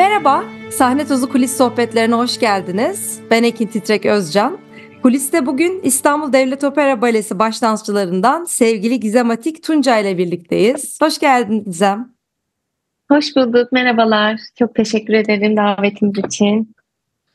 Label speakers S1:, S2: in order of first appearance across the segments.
S1: Merhaba, Sahne Tozu Kulis Sohbetlerine hoş geldiniz. Ben Ekin Titrek Özcan. Kuliste bugün İstanbul Devlet Opera Balesi başdansçılarından sevgili Gizem Atik Tunca ile birlikteyiz. Hoş geldin Gizem.
S2: Hoş bulduk, merhabalar. Çok teşekkür ederim davetiniz için.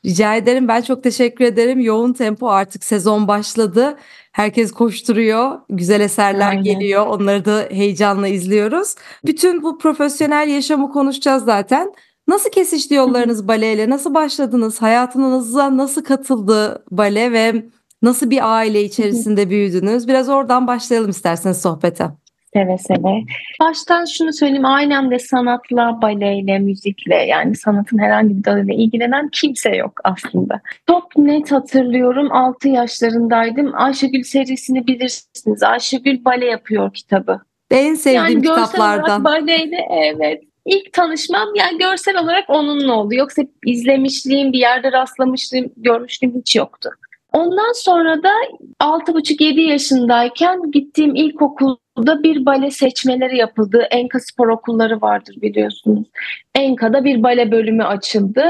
S1: Rica ederim. Ben çok teşekkür ederim. Yoğun tempo artık sezon başladı. Herkes koşturuyor. Güzel eserler Aynen. geliyor. Onları da heyecanla izliyoruz. Bütün bu profesyonel yaşamı konuşacağız zaten. Nasıl kesişti yollarınız baleyle? Nasıl başladınız? Hayatınıza nasıl katıldı bale ve nasıl bir aile içerisinde büyüdünüz? Biraz oradan başlayalım isterseniz sohbete.
S2: Seve seve. Baştan şunu söyleyeyim. Ailemde sanatla, baleyle, müzikle yani sanatın herhangi bir dalıyla ilgilenen kimse yok aslında. Çok net hatırlıyorum. 6 yaşlarındaydım. Ayşegül serisini bilirsiniz. Ayşegül bale yapıyor kitabı.
S1: En sevdiğim yani kitaplardan.
S2: Yani baleyle evet İlk tanışmam yani görsel olarak onunla oldu. Yoksa izlemişliğim, bir yerde rastlamışlığım, görmüşlüğüm hiç yoktu. Ondan sonra da 6,5-7 yaşındayken gittiğim ilkokulda bir bale seçmeleri yapıldı. Enka spor okulları vardır biliyorsunuz. Enka'da bir bale bölümü açıldı.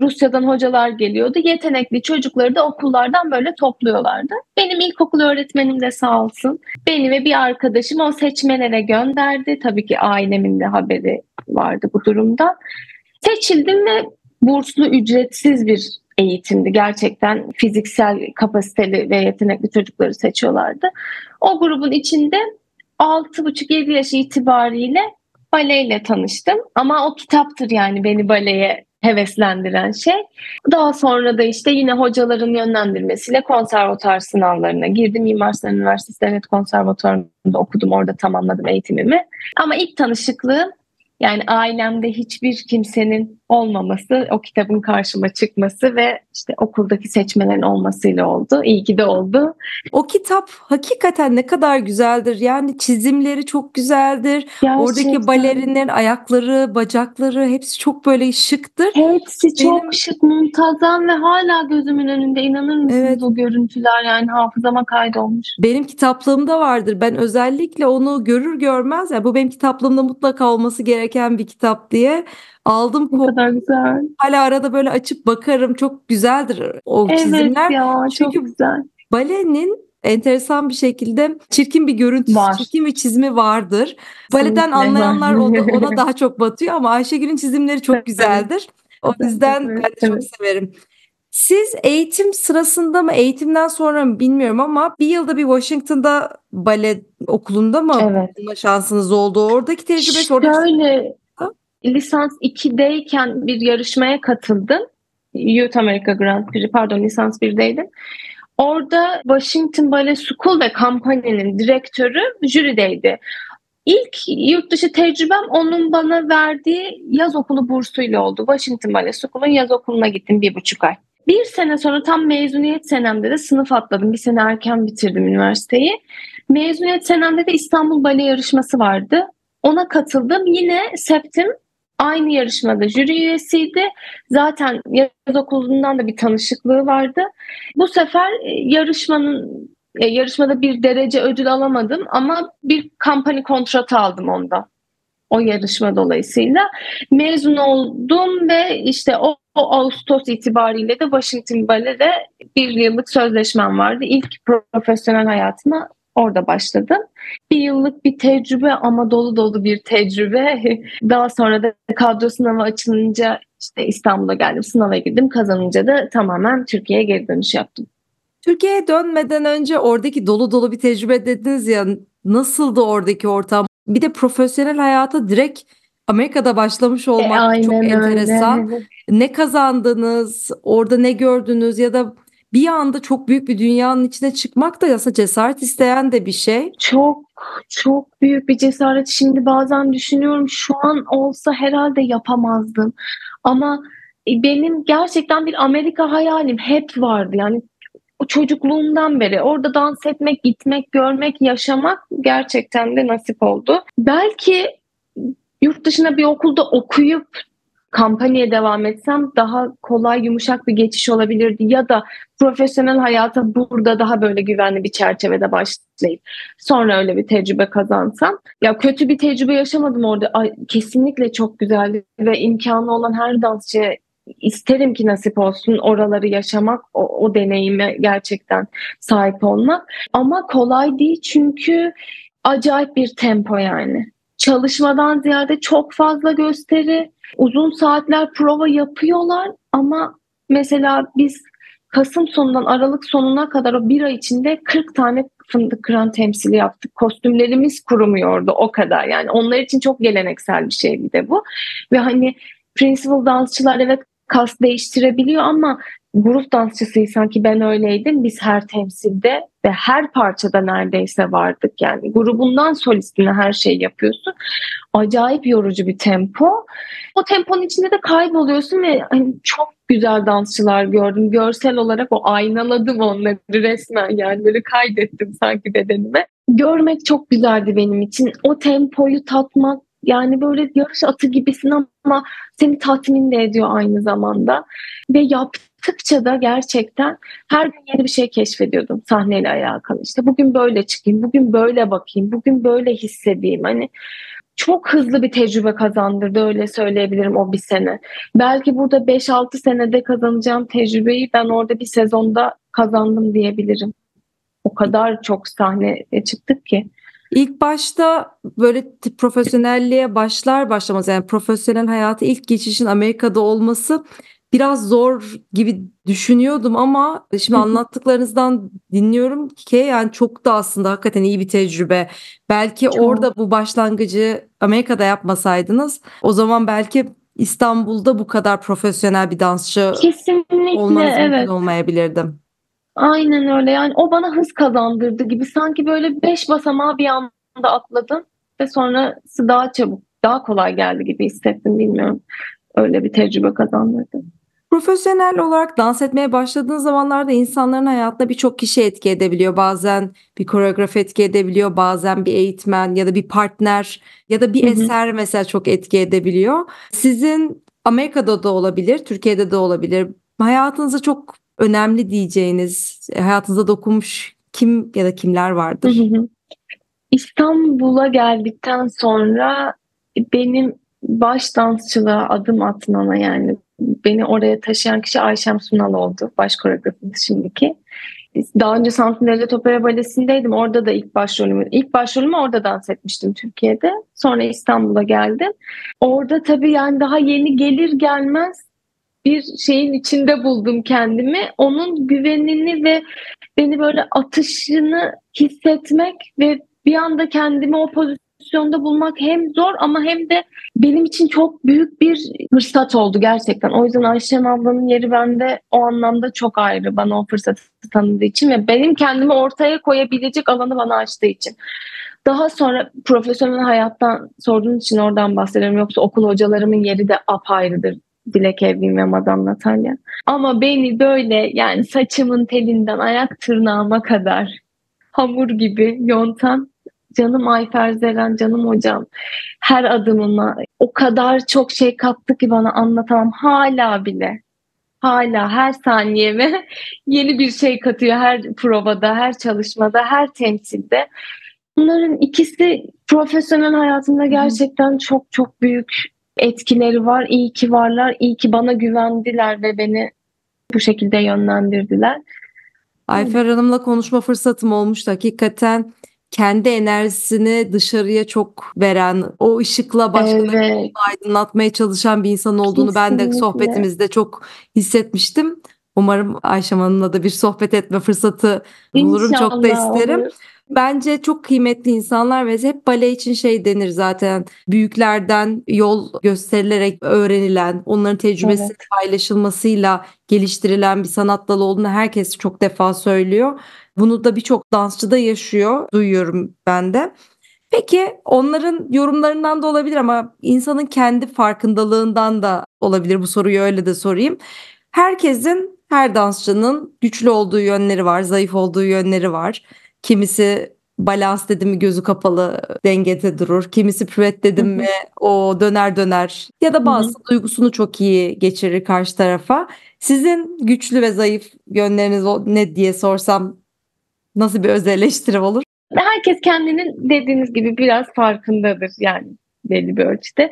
S2: Rusya'dan hocalar geliyordu. Yetenekli çocukları da okullardan böyle topluyorlardı. Benim ilkokul öğretmenim de sağ olsun beni ve bir arkadaşım o seçmelere gönderdi. Tabii ki ailemin de haberi vardı bu durumda. Seçildim ve burslu ücretsiz bir eğitimdi. Gerçekten fiziksel kapasiteli ve yetenekli çocukları seçiyorlardı. O grubun içinde 6,5-7 yaş itibariyle baleyle tanıştım. Ama o kitaptır yani beni baleye heveslendiren şey. Daha sonra da işte yine hocaların yönlendirmesiyle konservatuar sınavlarına girdim. Mimar Sinan Üniversitesi Devlet Konservatuarı'nda okudum. Orada tamamladım eğitimimi. Ama ilk tanışıklığım yani ailemde hiçbir kimsenin olmaması, o kitabın karşıma çıkması ve işte okuldaki seçmelerin olmasıyla oldu. İyi ki de oldu.
S1: O kitap hakikaten ne kadar güzeldir. Yani çizimleri çok güzeldir. Gerçekten. Oradaki balerinlerin ayakları, bacakları hepsi çok böyle şıktır.
S2: Hepsi Benim... çok şık, muntazam ve hala gözümün önünde inanır mısınız evet. o görüntüler yani hafızama kaydolmuş.
S1: Benim kitaplığımda vardır. Ben özellikle onu görür görmez ya yani bu benim kitaplığımda mutlaka olması gereken bir kitap diye Aldım
S2: Ne kadar güzel.
S1: Hala arada böyle açıp bakarım. Çok güzeldir o
S2: evet
S1: çizimler.
S2: Evet ya çok Çünkü güzel.
S1: Balenin enteresan bir şekilde çirkin bir görüntüsü, Var. çirkin bir çizimi vardır. Baleden anlayanlar ona, ona daha çok batıyor ama Ayşegül'ün çizimleri çok güzeldir. O yüzden ben de çok severim. Siz eğitim sırasında mı, eğitimden sonra mı bilmiyorum ama bir yılda bir Washington'da bale okulunda mı evet. şansınız oldu? Oradaki tecrübe
S2: Şöyle, lisans 2'deyken bir yarışmaya katıldım. Youth America Grand Prix, pardon lisans 1'deydim. Orada Washington Ballet School ve kampanyanın direktörü jürideydi. İlk yurt dışı tecrübem onun bana verdiği yaz okulu bursuyla oldu. Washington Ballet School'un yaz okuluna gittim bir buçuk ay. Bir sene sonra tam mezuniyet senemde de sınıf atladım. Bir sene erken bitirdim üniversiteyi. Mezuniyet senemde de İstanbul Bale yarışması vardı. Ona katıldım. Yine septim Aynı yarışmada jüri üyesiydi. Zaten yaz okulundan da bir tanışıklığı vardı. Bu sefer e, yarışmanın e, yarışmada bir derece ödül alamadım ama bir kampanya kontratı aldım ondan. O yarışma dolayısıyla mezun oldum ve işte o, o Ağustos itibariyle de Washington Ballet'de bir yıllık sözleşmem vardı. İlk profesyonel hayatıma Orada başladım. Bir yıllık bir tecrübe ama dolu dolu bir tecrübe. Daha sonra da kadro sınavı açılınca işte İstanbul'a geldim, sınava girdim. Kazanınca da tamamen Türkiye'ye geri dönüş yaptım.
S1: Türkiye'ye dönmeden önce oradaki dolu dolu bir tecrübe dediniz ya nasıldı oradaki ortam? Bir de profesyonel hayata direkt Amerika'da başlamış e, olmak e, çok enteresan. Öyle. Ne kazandınız? Orada ne gördünüz ya da bir anda çok büyük bir dünyanın içine çıkmak da aslında cesaret isteyen de bir şey.
S2: Çok çok büyük bir cesaret. Şimdi bazen düşünüyorum şu an olsa herhalde yapamazdım. Ama e, benim gerçekten bir Amerika hayalim hep vardı. Yani çocukluğumdan beri orada dans etmek, gitmek, görmek, yaşamak gerçekten de nasip oldu. Belki yurt dışına bir okulda okuyup kampanyaya devam etsem daha kolay yumuşak bir geçiş olabilirdi ya da profesyonel hayata burada daha böyle güvenli bir çerçevede başlayıp sonra öyle bir tecrübe kazansam ya kötü bir tecrübe yaşamadım orada Ay, kesinlikle çok güzeldi ve imkanı olan her dansçı isterim ki nasip olsun oraları yaşamak, o, o deneyime gerçekten sahip olmak. Ama kolay değil çünkü acayip bir tempo yani. Çalışmadan ziyade çok fazla gösteri, uzun saatler prova yapıyorlar ama mesela biz Kasım sonundan Aralık sonuna kadar o bir ay içinde 40 tane fındık kıran temsili yaptık. Kostümlerimiz kurumuyordu o kadar yani. Onlar için çok geleneksel bir şey bir de bu. Ve hani principal dansçılar evet kas değiştirebiliyor ama grup dansçısıysan ki ben öyleydim. Biz her temsilde ve her parçada neredeyse vardık yani. Grubundan solistine her şeyi yapıyorsun. Acayip yorucu bir tempo. O temponun içinde de kayboluyorsun ve hani çok güzel dansçılar gördüm. Görsel olarak o aynaladım onları resmen yani böyle kaydettim sanki bedenime. Görmek çok güzeldi benim için. O tempoyu tatmak yani böyle yarış atı gibisin ama seni tatmin de ediyor aynı zamanda. Ve yaptıkça da gerçekten her gün yeni bir şey keşfediyordum sahneyle alakalı. İşte bugün böyle çıkayım, bugün böyle bakayım, bugün böyle hissedeyim. Hani çok hızlı bir tecrübe kazandırdı öyle söyleyebilirim o bir sene. Belki burada 5-6 senede kazanacağım tecrübeyi ben orada bir sezonda kazandım diyebilirim. O kadar çok sahneye çıktık ki.
S1: İlk başta böyle profesyonelliğe başlar başlamaz yani profesyonel hayatı ilk geçişin Amerika'da olması biraz zor gibi düşünüyordum ama şimdi anlattıklarınızdan dinliyorum ki yani çok da aslında hakikaten iyi bir tecrübe. Belki çok. orada bu başlangıcı Amerika'da yapmasaydınız o zaman belki İstanbul'da bu kadar profesyonel bir dansçı
S2: Kesinlikle,
S1: olmanız
S2: evet.
S1: olmayabilirdim.
S2: Aynen öyle yani o bana hız kazandırdı gibi sanki böyle beş basamağı bir anda atladım ve sonrası daha çabuk daha kolay geldi gibi hissettim bilmiyorum öyle bir tecrübe kazandırdı.
S1: Profesyonel olarak dans etmeye başladığın zamanlarda insanların hayatına birçok kişi etki edebiliyor. Bazen bir koreograf etki edebiliyor, bazen bir eğitmen ya da bir partner ya da bir hı hı. eser mesela çok etki edebiliyor. Sizin Amerika'da da olabilir, Türkiye'de de olabilir. Hayatınızda çok önemli diyeceğiniz, hayatınıza dokunmuş kim ya da kimler vardır?
S2: İstanbul'a geldikten sonra benim baş dansçılığa adım atmama yani beni oraya taşıyan kişi Ayşem Sunal oldu. Baş koreografimiz şimdiki. Daha önce Samsun Devlet Opera Balesi'ndeydim. Orada da ilk başrolümü, ilk başrolümü orada dans etmiştim Türkiye'de. Sonra İstanbul'a geldim. Orada tabii yani daha yeni gelir gelmez bir şeyin içinde buldum kendimi. Onun güvenini ve beni böyle atışını hissetmek ve bir anda kendimi o pozisyonda bulmak hem zor ama hem de benim için çok büyük bir fırsat oldu gerçekten. O yüzden Ayşem ablanın yeri bende o anlamda çok ayrı bana o fırsatı tanıdığı için ve benim kendimi ortaya koyabilecek alanı bana açtığı için. Daha sonra profesyonel hayattan sorduğun için oradan bahsediyorum. Yoksa okul hocalarımın yeri de apayrıdır. Dilek Evlin ve Madame Natalya. Ama beni böyle yani saçımın telinden ayak tırnağıma kadar hamur gibi yontan canım Ayfer Zeren, canım hocam her adımıma o kadar çok şey kattı ki bana anlatamam hala bile. Hala her saniyeme yeni bir şey katıyor her provada, her çalışmada, her temsilde. Bunların ikisi profesyonel hayatımda gerçekten çok çok büyük etkileri var. İyi ki varlar, iyi ki bana güvendiler ve beni bu şekilde yönlendirdiler.
S1: Ayfer Hanım'la konuşma fırsatım olmuştu. Hakikaten kendi enerjisini dışarıya çok veren, o ışıkla başkalarını evet. aydınlatmaya çalışan bir insan olduğunu Kesinlikle. ben de sohbetimizde çok hissetmiştim. Umarım Ayşem Hanım'la da bir sohbet etme fırsatı bulurum. İnşallah çok da isterim. Olur. Bence çok kıymetli insanlar ve hep bale için şey denir zaten büyüklerden yol gösterilerek öğrenilen, onların tecrübesi evet. paylaşılmasıyla geliştirilen bir sanat dalı olduğunu herkes çok defa söylüyor. Bunu da birçok dansçı da yaşıyor, duyuyorum ben de. Peki onların yorumlarından da olabilir ama insanın kendi farkındalığından da olabilir bu soruyu öyle de sorayım. Herkesin, her dansçının güçlü olduğu yönleri var, zayıf olduğu yönleri var. Kimisi balans dedim mi gözü kapalı dengede durur. Kimisi püvet dedim mi o döner döner ya da bazı duygusunu çok iyi geçirir karşı tarafa. Sizin güçlü ve zayıf yönleriniz ne diye sorsam nasıl bir öz eleştiri olur?
S2: Herkes kendinin dediğiniz gibi biraz farkındadır yani belli bir ölçüde.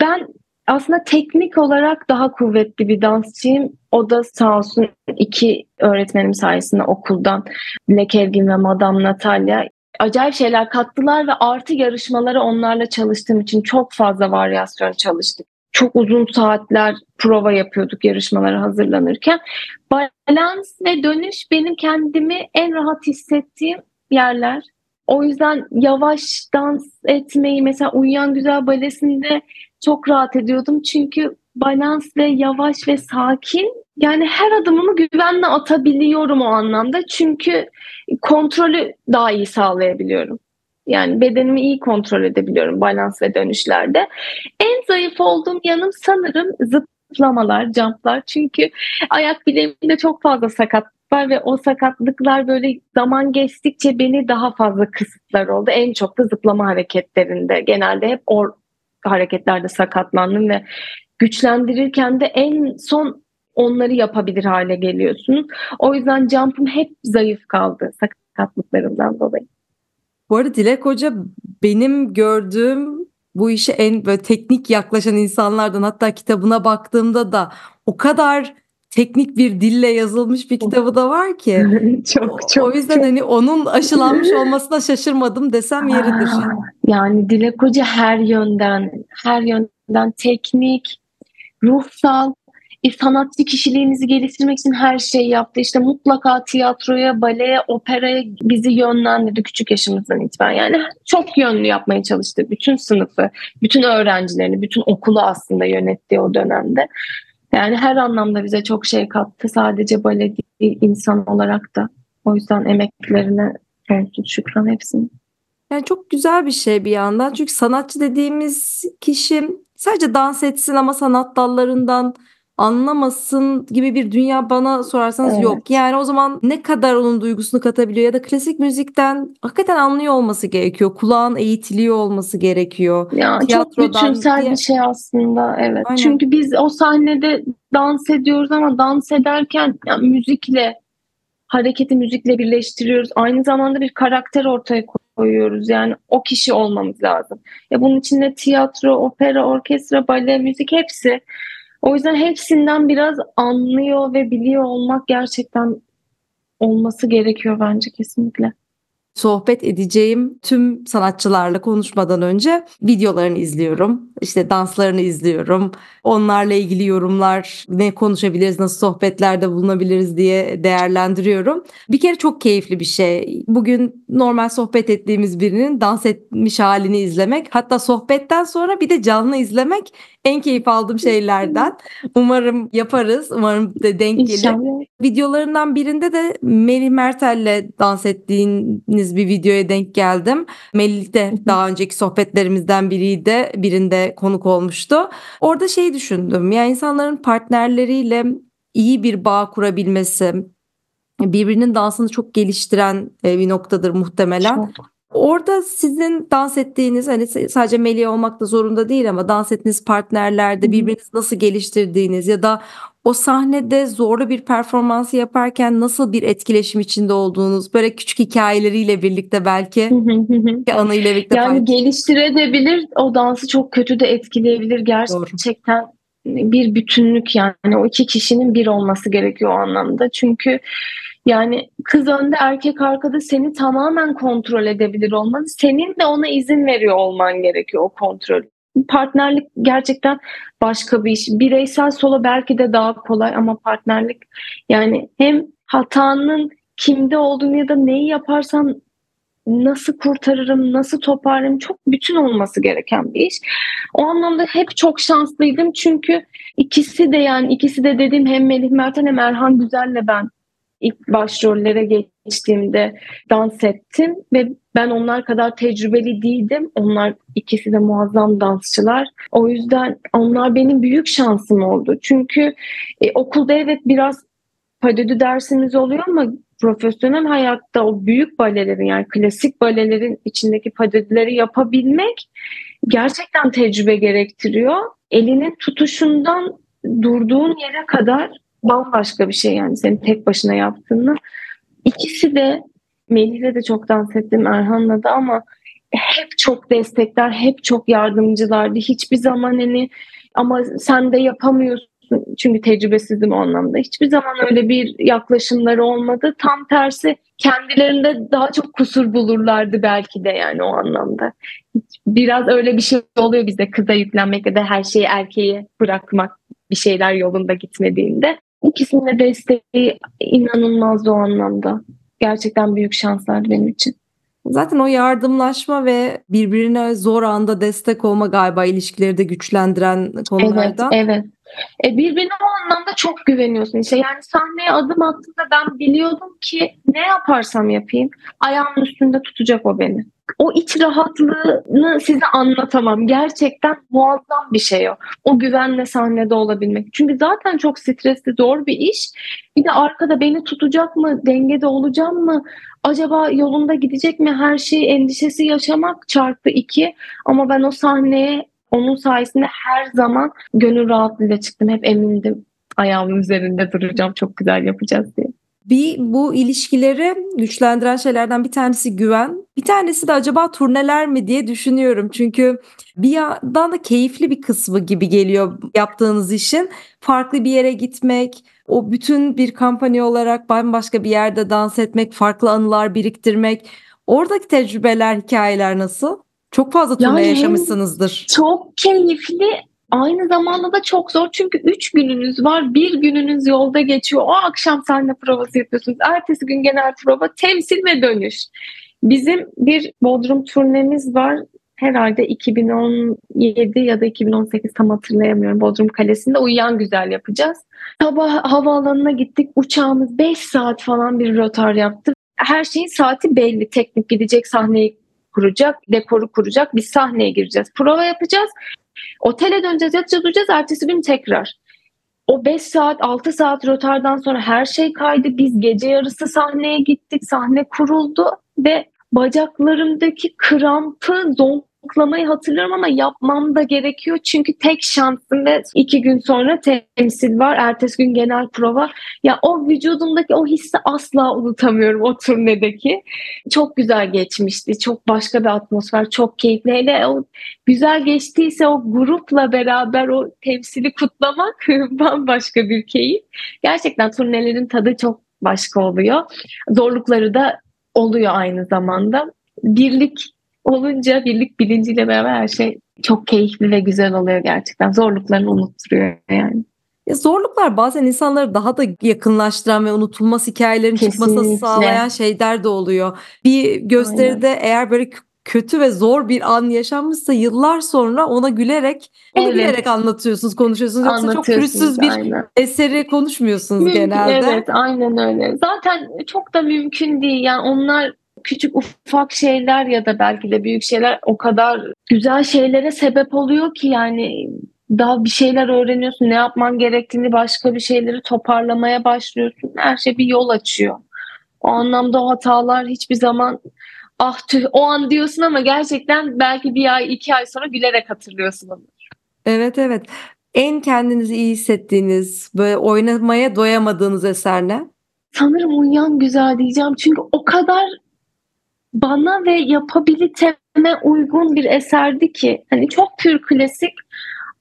S2: Ben aslında teknik olarak daha kuvvetli bir dansçıyım. O da sağ olsun iki öğretmenim sayesinde okuldan Black Evgin ve Madame Natalia acayip şeyler kattılar ve artı yarışmaları onlarla çalıştığım için çok fazla varyasyon çalıştık. Çok uzun saatler prova yapıyorduk yarışmalara hazırlanırken. Balans ve dönüş benim kendimi en rahat hissettiğim yerler. O yüzden yavaş dans etmeyi mesela Uyuyan Güzel Balesi'nde çok rahat ediyordum. Çünkü balans ve yavaş ve sakin yani her adımımı güvenle atabiliyorum o anlamda. Çünkü kontrolü daha iyi sağlayabiliyorum. Yani bedenimi iyi kontrol edebiliyorum balans ve dönüşlerde. En zayıf olduğum yanım sanırım zıplamalar, jumplar. Çünkü ayak bileğimde çok fazla sakat var ve o sakatlıklar böyle zaman geçtikçe beni daha fazla kısıtlar oldu. En çok da zıplama hareketlerinde. Genelde hep o hareketlerde sakatlandım ve güçlendirirken de en son onları yapabilir hale geliyorsunuz. O yüzden jump'ım hep zayıf kaldı sakatlıklarımdan dolayı.
S1: Bu arada Dilek Hoca benim gördüğüm bu işe en böyle teknik yaklaşan insanlardan hatta kitabına baktığımda da o kadar teknik bir dille yazılmış bir kitabı da var ki.
S2: çok çok.
S1: O yüzden
S2: çok.
S1: hani onun aşılanmış olmasına şaşırmadım desem yeridir.
S2: Yani Dilek Hoca her yönden, her yönden teknik, ruhsal, e, sanatçı kişiliğimizi geliştirmek için her şeyi yaptı. İşte mutlaka tiyatroya, baleye, operaya bizi yönlendirdi küçük yaşımızdan itibaren. Yani çok yönlü yapmaya çalıştı. Bütün sınıfı, bütün öğrencilerini, bütün okulu aslında yönettiği o dönemde. Yani her anlamda bize çok şey kattı. Sadece bale değil, insan olarak da. O yüzden emeklerine sonsuz şükran hepsinin.
S1: Yani çok güzel bir şey bir yandan. Çünkü sanatçı dediğimiz kişi sadece dans etsin ama sanat dallarından anlamasın gibi bir dünya bana sorarsanız evet. yok. Yani o zaman ne kadar onun duygusunu katabiliyor ya da klasik müzikten hakikaten anlıyor olması gerekiyor. Kulağın eğitiliyor olması gerekiyor.
S2: Ya çok bütünsel diye... bir şey aslında evet. Aynen. Çünkü biz o sahnede dans ediyoruz ama dans ederken yani müzikle hareketi müzikle birleştiriyoruz. Aynı zamanda bir karakter ortaya koyuyoruz. Yani o kişi olmamız lazım. Ya bunun içinde tiyatro, opera, orkestra, bale, müzik hepsi o yüzden hepsinden biraz anlıyor ve biliyor olmak gerçekten olması gerekiyor bence kesinlikle
S1: sohbet edeceğim tüm sanatçılarla konuşmadan önce videolarını izliyorum. İşte danslarını izliyorum. Onlarla ilgili yorumlar, ne konuşabiliriz, nasıl sohbetlerde bulunabiliriz diye değerlendiriyorum. Bir kere çok keyifli bir şey. Bugün normal sohbet ettiğimiz birinin dans etmiş halini izlemek, hatta sohbetten sonra bir de canlı izlemek en keyif aldığım şeylerden. Umarım yaparız. Umarım de denk gelir. İnşallah. Videolarından birinde de Melih Mertel'le dans ettiğiniz bir videoya denk geldim. Melih de daha önceki sohbetlerimizden biriydi. Birinde konuk olmuştu. Orada şey düşündüm. Ya insanların partnerleriyle iyi bir bağ kurabilmesi, birbirinin dansını çok geliştiren e, bir noktadır muhtemelen. Çok. Orada sizin dans ettiğiniz hani sadece Melih olmak da zorunda değil ama dans ettiğiniz partnerlerde birbirinizi nasıl geliştirdiğiniz ya da o sahnede zorlu bir performansı yaparken nasıl bir etkileşim içinde olduğunuz böyle küçük hikayeleriyle birlikte belki anıyla birlikte
S2: yani geliştirebilir o dansı çok kötü de etkileyebilir. Gerçekten Doğru. bir bütünlük yani o iki kişinin bir olması gerekiyor o anlamda. Çünkü yani kız önde erkek arkada seni tamamen kontrol edebilir olman. Senin de ona izin veriyor olman gerekiyor o kontrol. Partnerlik gerçekten başka bir iş. Bireysel solo belki de daha kolay ama partnerlik yani hem hatanın kimde olduğunu ya da neyi yaparsan nasıl kurtarırım, nasıl toparlarım çok bütün olması gereken bir iş. O anlamda hep çok şanslıydım çünkü ikisi de yani ikisi de dediğim hem Melih Mertan hem Erhan Güzel'le ben ilk başrollere geçtiğimde dans ettim ve ben onlar kadar tecrübeli değildim. Onlar ikisi de muazzam dansçılar. O yüzden onlar benim büyük şansım oldu. Çünkü e, okulda evet biraz padödü dersimiz oluyor ama profesyonel hayatta o büyük balelerin yani klasik balelerin içindeki padedileri yapabilmek gerçekten tecrübe gerektiriyor. Elinin tutuşundan durduğun yere kadar bambaşka bir şey yani senin tek başına yaptığını. İkisi de Melih'le de çok dans ettim Erhan'la da ama hep çok destekler, hep çok yardımcılardı. Hiçbir zaman hani ama sen de yapamıyorsun çünkü tecrübesizdim o anlamda. Hiçbir zaman öyle bir yaklaşımları olmadı. Tam tersi kendilerinde daha çok kusur bulurlardı belki de yani o anlamda. Biraz öyle bir şey oluyor bizde kıza yüklenmek ya da her şeyi erkeğe bırakmak bir şeyler yolunda gitmediğinde. İkisinin de desteği inanılmaz o anlamda. Gerçekten büyük şanslar benim için.
S1: Zaten o yardımlaşma ve birbirine zor anda destek olma galiba ilişkileri de güçlendiren konulardan.
S2: Evet, evet. E birbirine o anlamda çok güveniyorsun. İşte yani sahneye adım attığımda ben biliyordum ki ne yaparsam yapayım ayağımın üstünde tutacak o beni. O iç rahatlığını size anlatamam. Gerçekten muazzam bir şey o. O güvenle sahnede olabilmek. Çünkü zaten çok stresli, zor bir iş. Bir de arkada beni tutacak mı, dengede olacağım mı? Acaba yolunda gidecek mi her şey endişesi yaşamak çarpı iki. Ama ben o sahneye onun sayesinde her zaman gönül rahatlığıyla çıktım. Hep emindim ayağımın üzerinde duracağım. Çok güzel yapacağız diye.
S1: Bir bu ilişkileri güçlendiren şeylerden bir tanesi güven. Bir tanesi de acaba turneler mi diye düşünüyorum. Çünkü bir yandan da keyifli bir kısmı gibi geliyor yaptığınız işin. Farklı bir yere gitmek, o bütün bir kampanya olarak bambaşka bir yerde dans etmek, farklı anılar biriktirmek. Oradaki tecrübeler, hikayeler nasıl? Çok fazla turne yani yaşamışsınızdır.
S2: Çok keyifli. Aynı zamanda da çok zor çünkü üç gününüz var. Bir gününüz yolda geçiyor. O akşam sahne provası yapıyorsunuz. Ertesi gün genel prova, temsil ve dönüş. Bizim bir Bodrum turnemiz var. Herhalde 2017 ya da 2018 tam hatırlayamıyorum. Bodrum Kalesi'nde Uyuyan Güzel yapacağız. Sabah havaalanına gittik. Uçağımız 5 saat falan bir rotar yaptı. Her şeyin saati belli. Teknik gidecek sahneyi kuracak, dekoru kuracak. Biz sahneye gireceğiz. Prova yapacağız. Otele döneceğiz, yatacağız, uyuyacağız. Ertesi gün tekrar. O 5 saat, 6 saat rotardan sonra her şey kaydı. Biz gece yarısı sahneye gittik. Sahne kuruldu ve bacaklarımdaki krampı, zonk yoklamayı hatırlıyorum ama yapmam da gerekiyor. Çünkü tek şansım ve iki gün sonra temsil var. Ertesi gün genel prova. Ya o vücudumdaki o hissi asla unutamıyorum o turnedeki. Çok güzel geçmişti. Çok başka bir atmosfer. Çok keyifli. Hele o güzel geçtiyse o grupla beraber o temsili kutlamak bambaşka bir keyif. Gerçekten turnelerin tadı çok başka oluyor. Zorlukları da oluyor aynı zamanda. Birlik olunca birlik bilinciyle beraber her şey çok keyifli ve güzel oluyor gerçekten. Zorluklarını unutturuyor yani.
S1: Ya zorluklar bazen insanları daha da yakınlaştıran ve unutulmaz hikayelerin Kesinlikle. çıkmasını sağlayan şeyler de oluyor. Bir gösteride Aynen. eğer böyle kötü ve zor bir an yaşanmışsa yıllar sonra ona gülerek onu evet. gülerek anlatıyorsunuz, konuşuyorsunuz. Yoksa çok pürüzsüz bir aynen. eseri konuşmuyorsunuz mümkün, genelde.
S2: Evet, aynen öyle. Zaten çok da mümkün değil. Yani onlar küçük ufak şeyler ya da belki de büyük şeyler o kadar güzel şeylere sebep oluyor ki yani daha bir şeyler öğreniyorsun. Ne yapman gerektiğini başka bir şeyleri toparlamaya başlıyorsun. Her şey bir yol açıyor. O anlamda o hatalar hiçbir zaman ah tüh o an diyorsun ama gerçekten belki bir ay iki ay sonra gülerek hatırlıyorsun onu.
S1: Evet evet. En kendinizi iyi hissettiğiniz, böyle oynamaya doyamadığınız eser ne?
S2: Sanırım Uyuyan Güzel diyeceğim. Çünkü o kadar bana ve yapabiliteme uygun bir eserdi ki hani çok pür klasik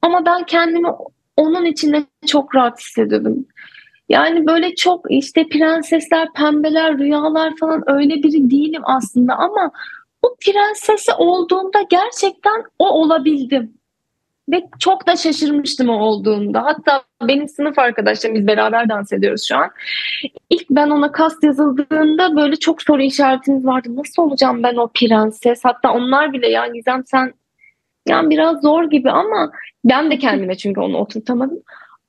S2: ama ben kendimi onun içinde çok rahat hissediyordum. Yani böyle çok işte prensesler, pembeler, rüyalar falan öyle biri değilim aslında ama bu prensesi olduğunda gerçekten o olabildim. Ve çok da şaşırmıştım o olduğunda. Hatta benim sınıf arkadaşlarım biz beraber dans ediyoruz şu an. İlk ben ona kast yazıldığında böyle çok soru işaretimiz vardı. Nasıl olacağım ben o prenses? Hatta onlar bile ya Gizem sen yani biraz zor gibi ama ben de kendime çünkü onu oturtamadım.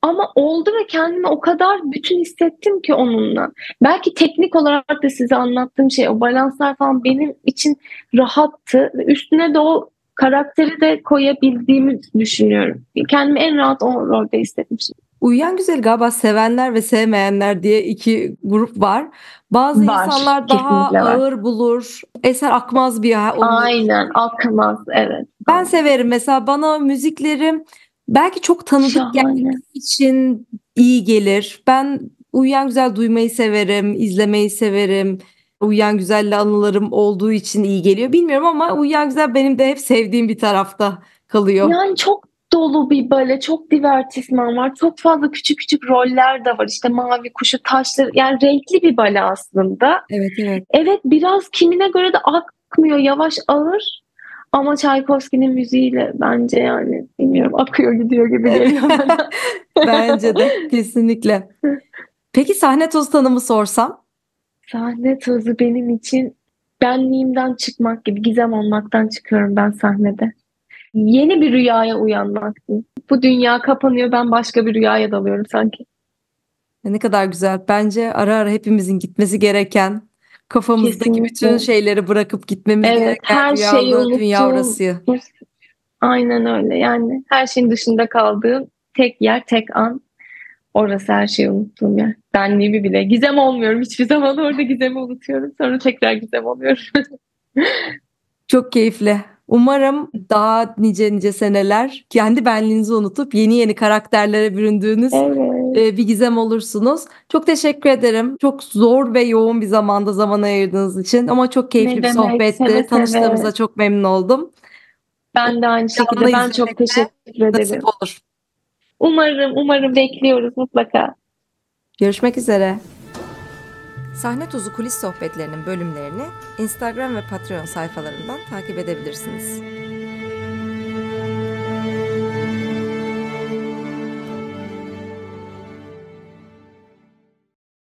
S2: Ama oldu ve kendimi o kadar bütün hissettim ki onunla. Belki teknik olarak da size anlattığım şey o balanslar falan benim için rahattı. Üstüne de o karakteri de koyabildiğimi düşünüyorum. Kendimi en rahat o rolde hissetmişim.
S1: Uyuyan Güzel galiba sevenler ve sevmeyenler diye iki grup var. Bazı
S2: Var,
S1: insanlar daha
S2: var.
S1: ağır bulur. Eser akmaz bir olur.
S2: Aynen akmaz evet.
S1: Ben severim mesela bana müziklerim belki çok tanıdık geldiği için iyi gelir. Ben Uyuyan Güzel duymayı severim, izlemeyi severim. Uyuyan Güzel'le anılarım olduğu için iyi geliyor. Bilmiyorum ama Uyuyan Güzel benim de hep sevdiğim bir tarafta kalıyor.
S2: Yani çok dolu bir bale, çok divertisman var. Çok fazla küçük küçük roller de var. İşte mavi kuşu, taşları. Yani renkli bir bale aslında.
S1: Evet evet.
S2: Evet biraz kimine göre de akmıyor. Yavaş ağır. Ama Tchaikovsky'nin müziğiyle bence yani bilmiyorum akıyor gidiyor gibi geliyor bana.
S1: Bence de kesinlikle. Peki sahne toz tanımı sorsam?
S2: Sahne tozu benim için benliğimden çıkmak gibi gizem olmaktan çıkıyorum ben sahnede. Yeni bir rüyaya uyanmak diyeyim. Bu dünya kapanıyor ben başka bir rüyaya dalıyorum sanki.
S1: Ne kadar güzel. Bence ara ara hepimizin gitmesi gereken, kafamızdaki
S2: Kesinlikle.
S1: bütün şeyleri bırakıp gitmemiz
S2: Evet,
S1: gereken
S2: her şeyi
S1: rüyalı dünya orası.
S2: Aynen öyle yani her şeyin dışında kaldığım tek yer tek an orası her şeyi unuttuğum yer. Benliğimi bile gizem olmuyorum hiçbir zaman orada gizemi unutuyorum sonra tekrar gizem oluyorum.
S1: Çok keyifli. Umarım daha nice nice seneler kendi benliğinizi unutup yeni yeni karakterlere büründüğünüz
S2: evet.
S1: e, bir gizem olursunuz. Çok teşekkür ederim. Çok zor ve yoğun bir zamanda zaman ayırdığınız için ama çok keyifli
S2: Ne
S1: bir
S2: demek,
S1: sohbetti.
S2: seve seve.
S1: Tanıştığımıza çok memnun oldum.
S2: Ben de aynı şekilde ben çok teşekkür ederim.
S1: Nasip olur.
S2: Umarım umarım bekliyoruz mutlaka.
S1: Görüşmek üzere. Sahne Tozu kulis sohbetlerinin bölümlerini Instagram ve Patreon sayfalarından takip edebilirsiniz.